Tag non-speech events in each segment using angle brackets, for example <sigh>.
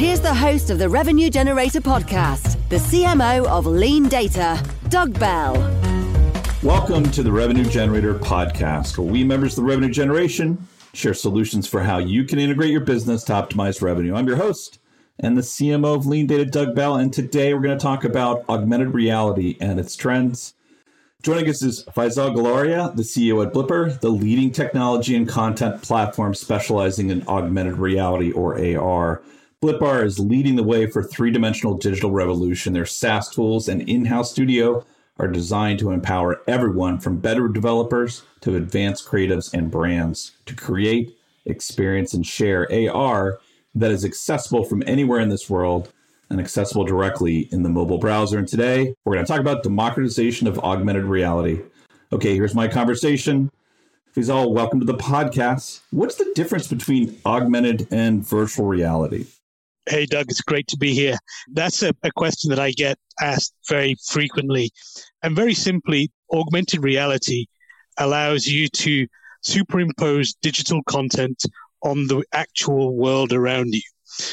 Here's the host of the Revenue Generator podcast, the CMO of Lean Data, Doug Bell. Welcome to the Revenue Generator podcast, where we members of the revenue generation share solutions for how you can integrate your business to optimize revenue. I'm your host and the CMO of Lean Data, Doug Bell, and today we're going to talk about augmented reality and its trends. Joining us is Faisal Galaria, the CEO at Blippar, the leading technology and content platform specializing in augmented reality or AR. Blippar is leading the way for three dimensional digital revolution. Their SaaS tools and in house studio are designed to empower everyone from better developers to advanced creatives and brands to create, experience, and share AR that is accessible from anywhere in this world and accessible directly in the mobile browser. And today we're going to talk about democratization of augmented reality. Okay, here's my conversation. Faisal, welcome to the podcast. What's the difference between augmented and virtual reality? Hey, Doug, it's great to be here. That's a, a, question that I get asked very frequently. And very simply, augmented reality allows you to superimpose digital content on the actual world around you.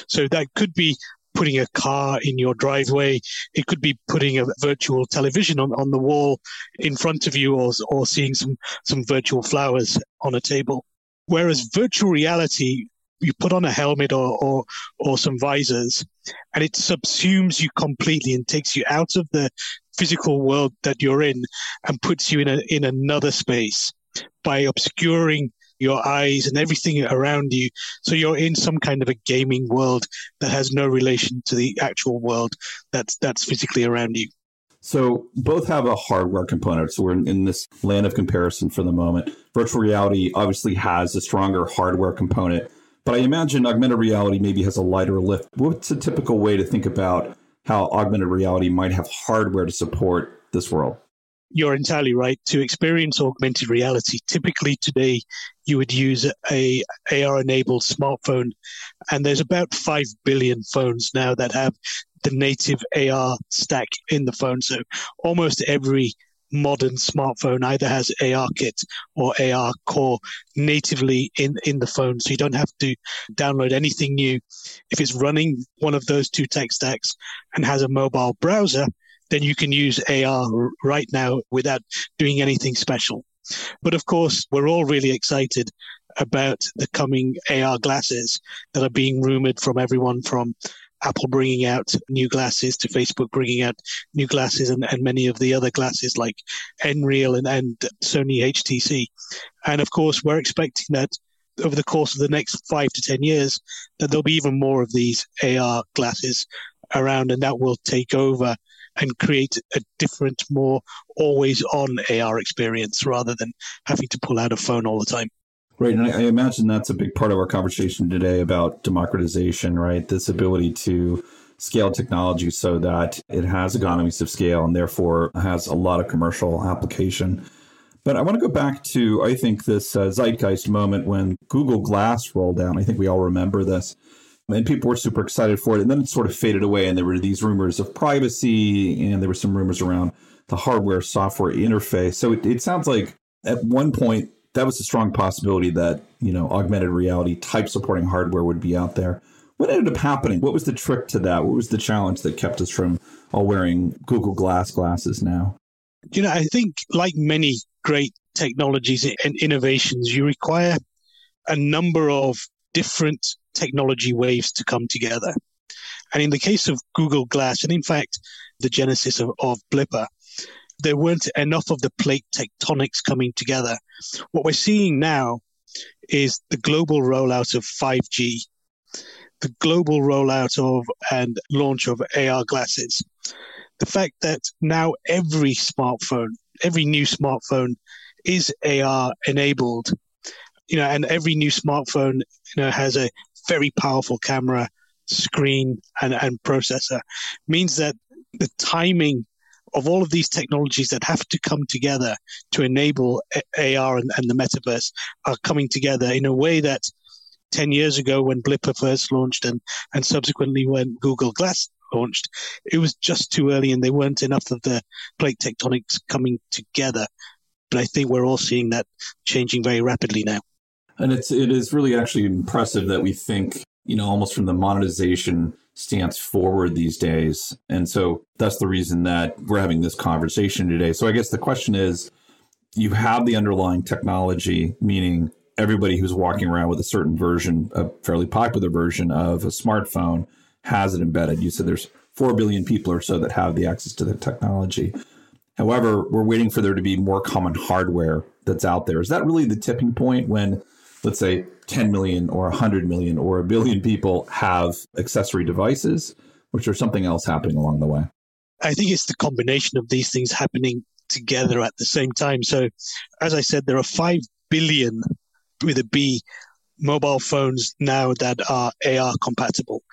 So that could be putting a car in your driveway. It could be putting a virtual television on, on the wall in front of you or, or seeing some, some virtual flowers on a table. Whereas virtual reality you put on a helmet or, or, or some visors and it subsumes you completely and takes you out of the physical world that you're in and puts you in a, in another space by obscuring your eyes and everything around you. So you're in some kind of a gaming world that has no relation to the actual world that's that's physically around you. So both have a hardware component. So we're in, in, this land of comparison for the moment. Virtual reality obviously has a stronger hardware component. But I imagine augmented reality maybe has a lighter lift. What's a typical way to think about how augmented reality might have hardware to support this world? You're entirely right. To experience augmented reality, typically today you would use a AR enabled smartphone, and there's about five billion phones now that have the native AR stack in the phone. So almost every modern smartphone either has ARKit or AR core natively in, in the phone. So you don't have to download anything new. If it's running one of those two tech stacks and has a mobile browser, then you can use AR right now without doing anything special. But of course, we're all really excited about the coming AR glasses that are being rumored from everyone from Apple bringing out new glasses to Facebook bringing out new glasses and, and many of the other glasses like Nreal and, and Sony HTC. And of course, we're expecting that over the course of the next five to 10 years, that there'll be even more of these AR glasses around and that will take over and create a different, more always on AR experience rather than having to pull out a phone all the time. Right. And I, imagine that's a big part of our conversation today about democratization, right? This ability to scale technology so that it has economies of scale and therefore has a lot of commercial application. But I want to go back to, I think, this uh, zeitgeist moment when Google Glass rolled out. I think we all remember this. And people were super excited for it. And then it sort of faded away. And there were these rumors of privacy, and there were some rumors around the hardware software interface. So it, it sounds like at one point that was a strong possibility that you know augmented reality type supporting hardware would be out there. What ended up happening? What was the trick to that? What was the challenge that kept us from all wearing Google Glass glasses now? You know, I think like many great technologies and innovations, you require a number of different technology waves to come together. And in the case of Google Glass, and in fact, the genesis of, of Blippar, there weren't enough of the plate tectonics coming together. What we're seeing now is the global rollout of 5G the global rollout of and launch of AR glasses. The fact that now every smartphone, every new smartphone is AR enabled, you know, and every new smartphone, you know, has a very powerful camera, screen, and, and processor, means that the timing of all of these technologies that have to come together to enable AR and, and the metaverse are coming together in a way that 10 years ago when Blippar first launched and, and subsequently when Google Glass launched, it was just too early and there weren't enough of the plate tectonics coming together. But I think we're all seeing that changing very rapidly now. And it's it is really actually impressive that we think, you know, almost from the monetization stance forward these days. And so that's the reason that we're having this conversation today. So I guess the question is you have the underlying technology, meaning everybody who's walking around with a certain version, a fairly popular version of a smartphone, has it embedded. You said there's 4 billion people or so that have the access to the technology. However, we're waiting for there to be more common hardware that's out there. Is that really the tipping point when, let's say, 10 million or 100 million or a billion people have accessory devices, which are something else happening along the way? I think it's the combination of these things happening together at the same time. So, as I said, there are 5 billion with a B mobile phones now that are AR compatible.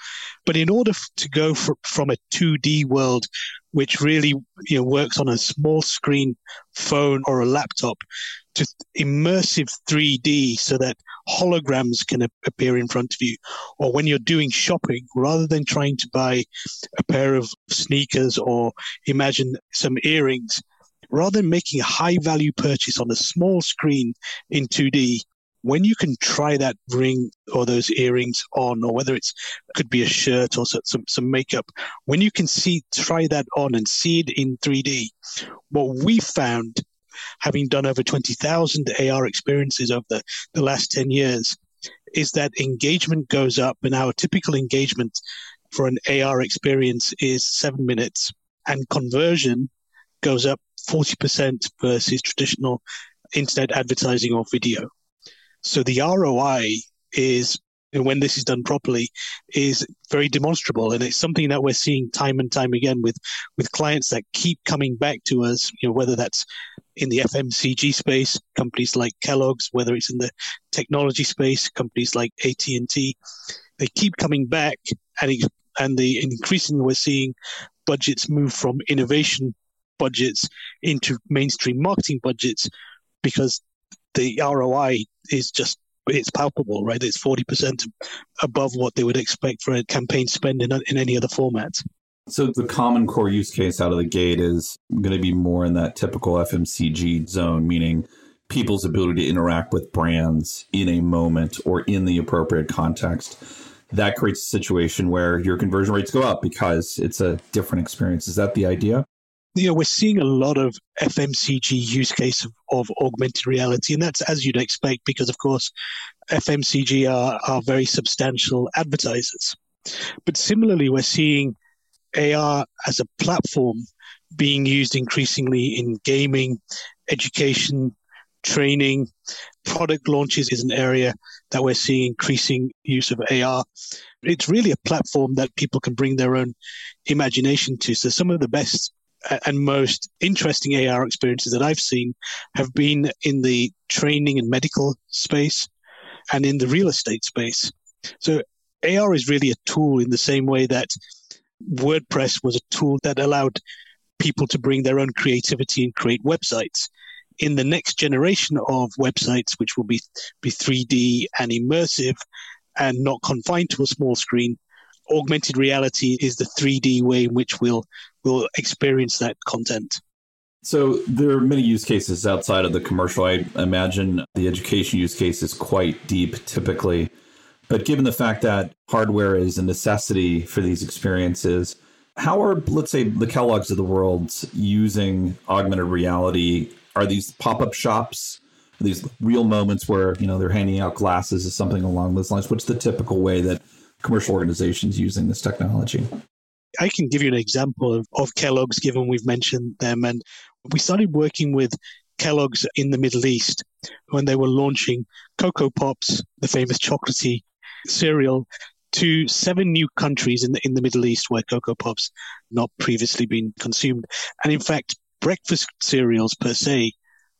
But in order to go for, from a 2D world, which really you know, works on a small screen phone or a laptop, to immersive 3D so that holograms can appear in front of you. Or when you're doing shopping, rather than trying to buy a pair of sneakers or imagine some earrings, rather than making a high value purchase on a small screen in 2D, when you can try that ring or those earrings on, or whether it's could be a shirt or some some makeup, when you can see try that on and see it in 3D, what we found, having done over 20,000 AR experiences over the, the last 10 years, is that engagement goes up, and our typical engagement for an AR experience is seven minutes, and conversion goes up 40% versus traditional internet advertising or video. So the ROI is when this is done properly is very demonstrable. And it's something that we're seeing time and time again with with clients that keep coming back to us you know whether that's in the FMCG space companies like Kellogg's whether it's in the technology space companies like AT&T they keep coming back and it, and the increasingly we're seeing budgets move from innovation budgets into mainstream marketing budgets because the ROI is just it's palpable, right? It's forty percent above what they would expect for a campaign spend in, in any other format. So the common core use case out of the gate is going to be more in that typical FMCG zone, meaning people's ability to interact with brands in a moment or in the appropriate context. That creates a situation where your conversion rates go up because it's a different experience. Is that the idea? You know, we're seeing a lot of FMCG use case of, of, augmented reality, and that's as you'd expect because, of course, FMCG are, are very substantial advertisers. But similarly, we're seeing AR as a platform being used increasingly in gaming, education, training, product launches is an area that we're seeing increasing use of AR. It's really a platform that people can bring their own imagination to. So some of the best and most interesting AR experiences that I've seen have been in the training and medical space and in the real estate space. So AR is really a tool in the same way that WordPress was a tool that allowed people to bring their own creativity and create websites. In the next generation of websites, which will be, be 3D and immersive and not confined to a small screen, augmented reality is the 3D way in which we'll we'll experience that content. So there are many use cases outside of the commercial. I imagine the education use case is quite deep typically. But given the fact that hardware is a necessity for these experiences, how are, let's say, the Kellogg's of the world using augmented reality? Are these pop up shops? Are these real moments where, you know, they're handing out glasses or something along those lines? What's the typical way that commercial organizations using this technology? I can give you an example of, of Kellogg's, given we've mentioned them. And we started working with Kellogg's in the Middle East when they were launching Coco Pops, the famous chocolatey cereal, to seven new countries in the, in the Middle East where Coco Pops not previously been consumed. And in fact, breakfast cereals per se,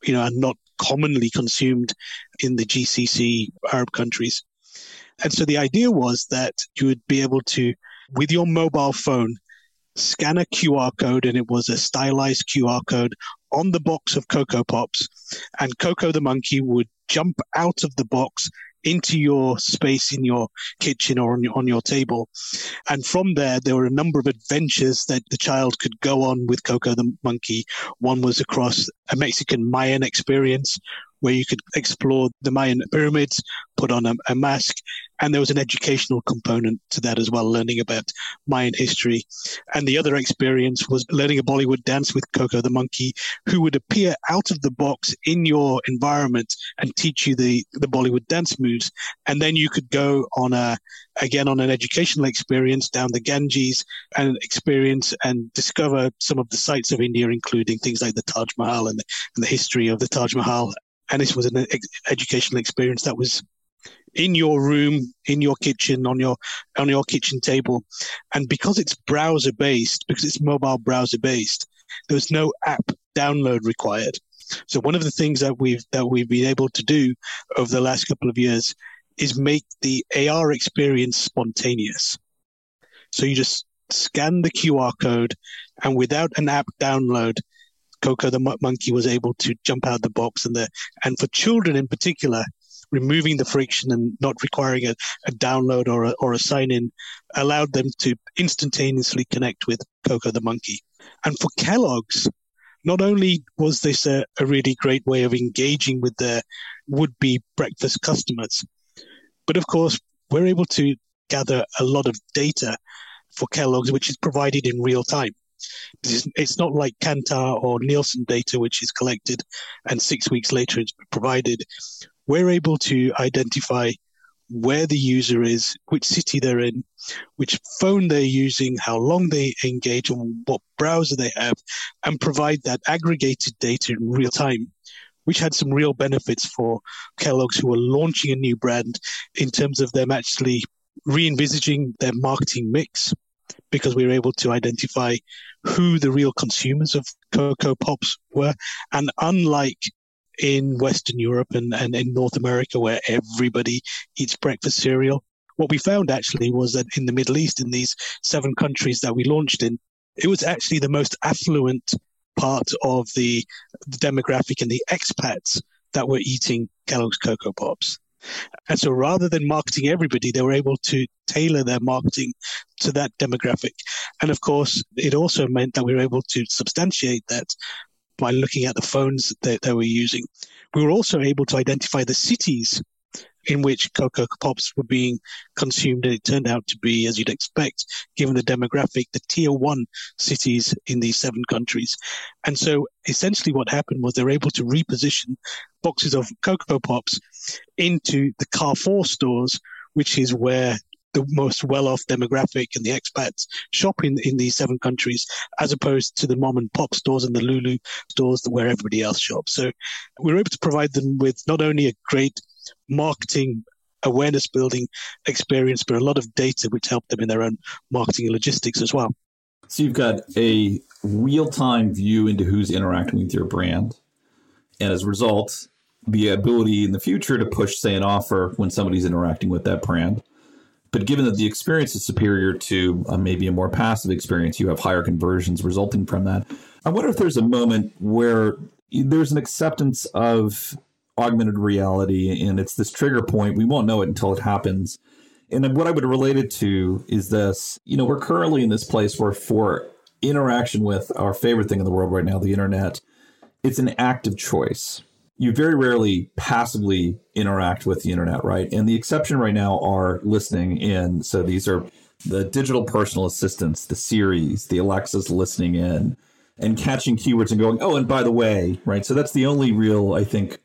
you know, are not commonly consumed in the GCC Arab countries. And so the idea was that you would be able to, with your mobile phone, scan a QR code, and it was a stylized QR code on the box of Coco Pops, and Coco the monkey would jump out of the box into your space in your kitchen or on your, on your table. And from there, there were a number of adventures that the child could go on with Coco the monkey. One was across a Mexican Mayan experience where you could explore the Mayan pyramids, put on a, a mask, and there was an educational component to that as well, learning about Mayan history. And the other experience was learning a Bollywood dance with Coco the monkey, who would appear out of the box in your environment and teach you the, the Bollywood dance moves. And then you could go on a, again, on an educational experience down the Ganges and experience and discover some of the sites of India, including things like the Taj Mahal and the, and the history of the Taj Mahal and this was an educational experience that was in your room, in your kitchen, on your on your kitchen table, and because it's browser based, because it's mobile browser based, there was no app download required. So one of the things that we've that we've been able to do over the last couple of years is make the AR experience spontaneous. So you just scan the QR code, and without an app download, Coco the monkey was able to jump out of the box, and the and for children in particular, removing the friction and not requiring a, a download or a, or a sign in allowed them to instantaneously connect with Coco the monkey. And for Kellogg's, not only was this a, a really great way of engaging with their would be breakfast customers, but of course, we're able to gather a lot of data for Kellogg's, which is provided in real time. It's not like Kantar or Nielsen data, which is collected and six weeks later it's provided. We're able to identify where the user is, which city they're in, which phone they're using, how long they engage, and what browser they have, and provide that aggregated data in real time, which had some real benefits for Kellogg's who are launching a new brand in terms of them actually re envisaging their marketing mix because we were able to identify who the real consumers of Coco Pops were. And unlike in Western Europe and, and in North America, where everybody eats breakfast cereal, what we found actually was that in the Middle East, in these seven countries that we launched in, it was actually the most affluent part of the, the demographic and the expats that were eating Kellogg's Coco Pops. And so rather than marketing everybody, they were able to tailor their marketing to that demographic. And of course, it also meant that we were able to substantiate that by looking at the phones that they were using. We were also able to identify the cities in which Coco Pops were being consumed. And it turned out to be, as you'd expect, given the demographic, the tier one cities in these seven countries. And so essentially what happened was they were able to reposition boxes of Coco Pops into the Carrefour stores, which is where the most well-off demographic and the expats shop in, in these seven countries, as opposed to the mom and pop stores and the Lulu stores where everybody else shops. So we were able to provide them with not only a great marketing awareness building experience, but a lot of data which helped them in their own marketing and logistics as well. So you've got a real time view into who's interacting with your brand. And as a result, the ability in the future to push, say, an offer when somebody's interacting with that brand. But given that the experience is superior to uh, maybe a more passive experience, you have higher conversions resulting from that. I wonder if there's a moment where there's an acceptance of augmented reality and it's this trigger point. We won't know it until it happens. And what I would relate it to is this you know, we're currently in this place where for interaction with our favorite thing in the world right now, the internet, it's an active choice. You very rarely passively interact with the internet, right? And the exception right now are listening in. So these are the digital personal assistants, the Siris, the Alexas listening in and catching keywords and going, oh, and by the way, right? So that's the only real, I think,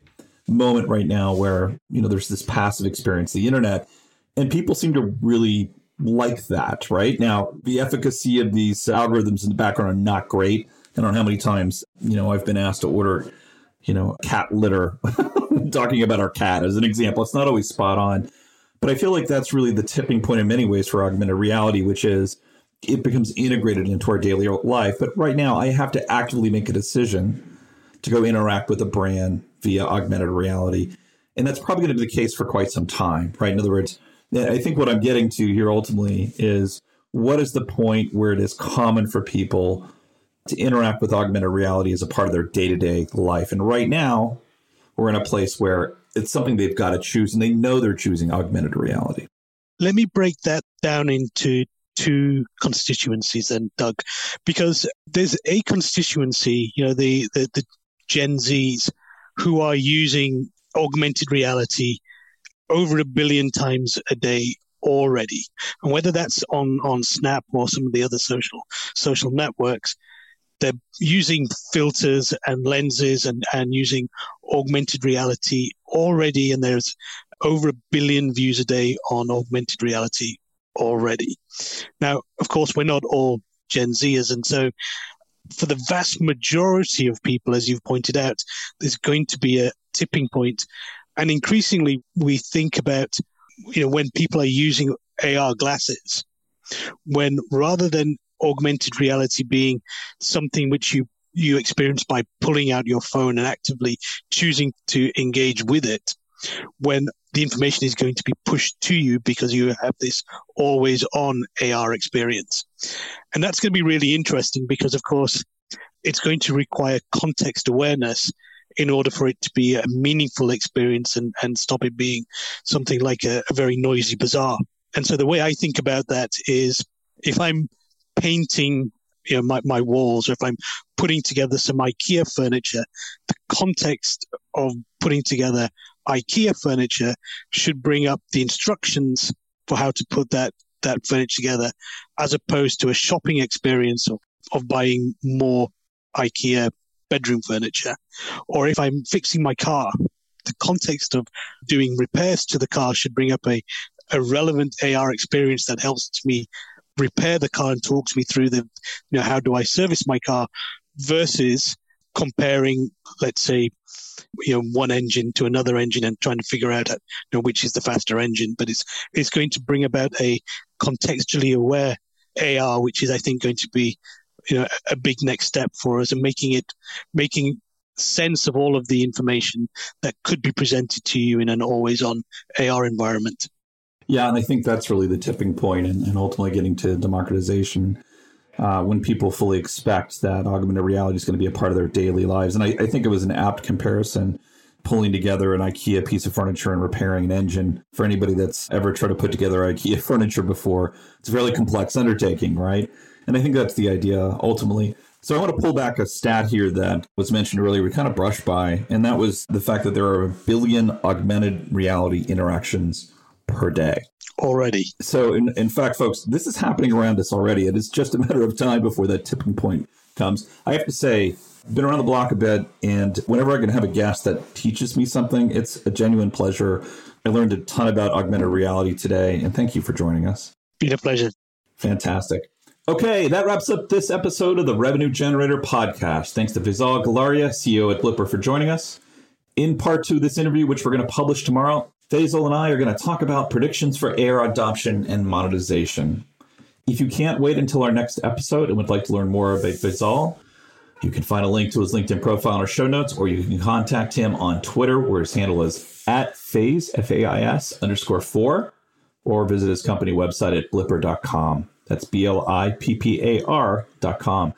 moment right now where you know there's this passive experience, the internet, and people seem to really like that. Right now, the efficacy of these algorithms in the background are not great. I don't know how many times you know I've been asked to order, you know, cat litter, <laughs> talking about our cat as an example. It's not always spot on, But I feel like that's really the tipping point in many ways for augmented reality, which is it becomes integrated into our daily life. But right now, I have to actively make a decision to go interact with a brand via augmented reality. And that's probably going to be the case for quite some time, right? In other words, I think what I'm getting to here ultimately is what is the point where it is common for people to interact with augmented reality as a part of their day to day life? And right now, we're in a place where it's something they've got to choose and they know they're choosing augmented reality. Let me break that down into two constituencies then, Doug, because there's a constituency, you know, the, the, the Gen Zs who are using augmented reality over a billion times a day already. And whether that's on, on Snap or some of the other social social networks, they're using filters and lenses and, and using augmented reality already. And there's over a billion views a day on augmented reality already. Now, of course, we're not all Gen Zers. And so for the vast majority of people, as you've pointed out, there's going to be a tipping point. And increasingly, we think about, you know, when people are using AR glasses, when rather than augmented reality being something which you you experience by pulling out your phone and actively choosing to engage with it when the information is going to be pushed to you because you have this always on AR experience. And that's going to be really interesting because, of course, it's going to require context awareness in order for it to be a meaningful experience and, and stop it being something like a, a very noisy bazaar. And so the way I think about that is if I'm painting you know my, my walls or if i'm putting together some ikea furniture the context of putting together ikea furniture should bring up the instructions for how to put that that furniture together as opposed to a shopping experience of, of buying more ikea bedroom furniture. Or if i'm fixing my car the context of doing repairs to the car should bring up a, a relevant ar experience that helps me repair the car and talks me through the, you know, how do I service my car versus comparing, let's say, you know, one engine to another engine and trying to figure out, you know, which is the faster engine. But it's, it's going to bring about a contextually aware AR, which is, I think, going to be, you know, a big next step for us and making it, making sense of all of the information that could be presented to you in an always on AR environment. Yeah, and I think that's really the tipping point and, and ultimately getting to democratization uh, when people fully expect that augmented reality is going to be a part of their daily lives. And I, I think it was an apt comparison pulling together an IKEA piece of furniture and repairing an engine. For anybody that's ever tried to put together IKEA <laughs> furniture before, it's a fairly complex undertaking, right? And I think that's the idea ultimately. So I want to pull back a stat here that was mentioned earlier. We kind of brushed by, and that was the fact that there are a billion augmented reality interactions per day already. So, in, in fact, folks, this is happening around us already. It is just a matter of time before that tipping point comes. I have to say, been around the block a bit, and whenever I can have a guest that teaches me something, it's a genuine pleasure. I learned a ton about augmented reality today, and thank you for joining us. Been a pleasure. Fantastic. Okay, that wraps up this episode of the Revenue Generator podcast. Thanks to Faisal Galaria, CEO at Blippar, for joining us. In part two of this interview, which we're going to publish tomorrow, Faisal and I are going to talk about predictions for AR adoption and monetization. If you can't wait until our next episode and would like to learn more about Faisal, you can find a link to his LinkedIn profile in our show notes, or you can contact him on Twitter, where his handle is at phase, F A I S underscore four, or visit his company website at blippar.com. That's B L I P P A R.com.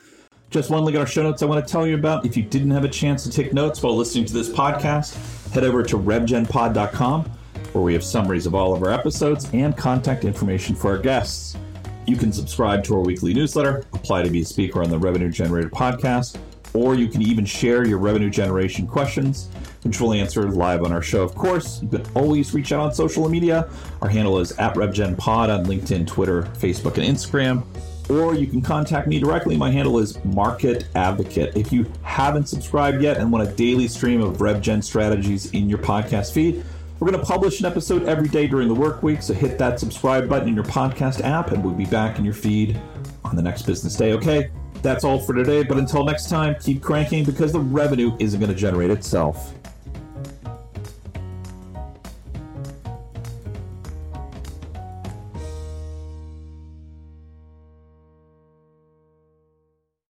Just one link in our show notes I want to tell you about. If you didn't have a chance to take notes while listening to this podcast, head over to revgenpod.com where we have summaries of all of our episodes and contact information for our guests. You can subscribe to our weekly newsletter, apply to be a speaker on the Revenue Generator podcast, or you can even share your revenue generation questions, which we'll answer live on our show. Of course, you can always reach out on social media. Our handle is at RevGenPod on LinkedIn, Twitter, Facebook, and Instagram. Or you can contact me directly. My handle is Market Advocate. If you haven't subscribed yet and want a daily stream of RevGen strategies in your podcast feed, we're going to publish an episode every day during the work week, so hit that subscribe button in your podcast app, and we'll be back in your feed on the next business day. Okay, that's all for today, but until next time, keep cranking because the revenue isn't going to generate itself.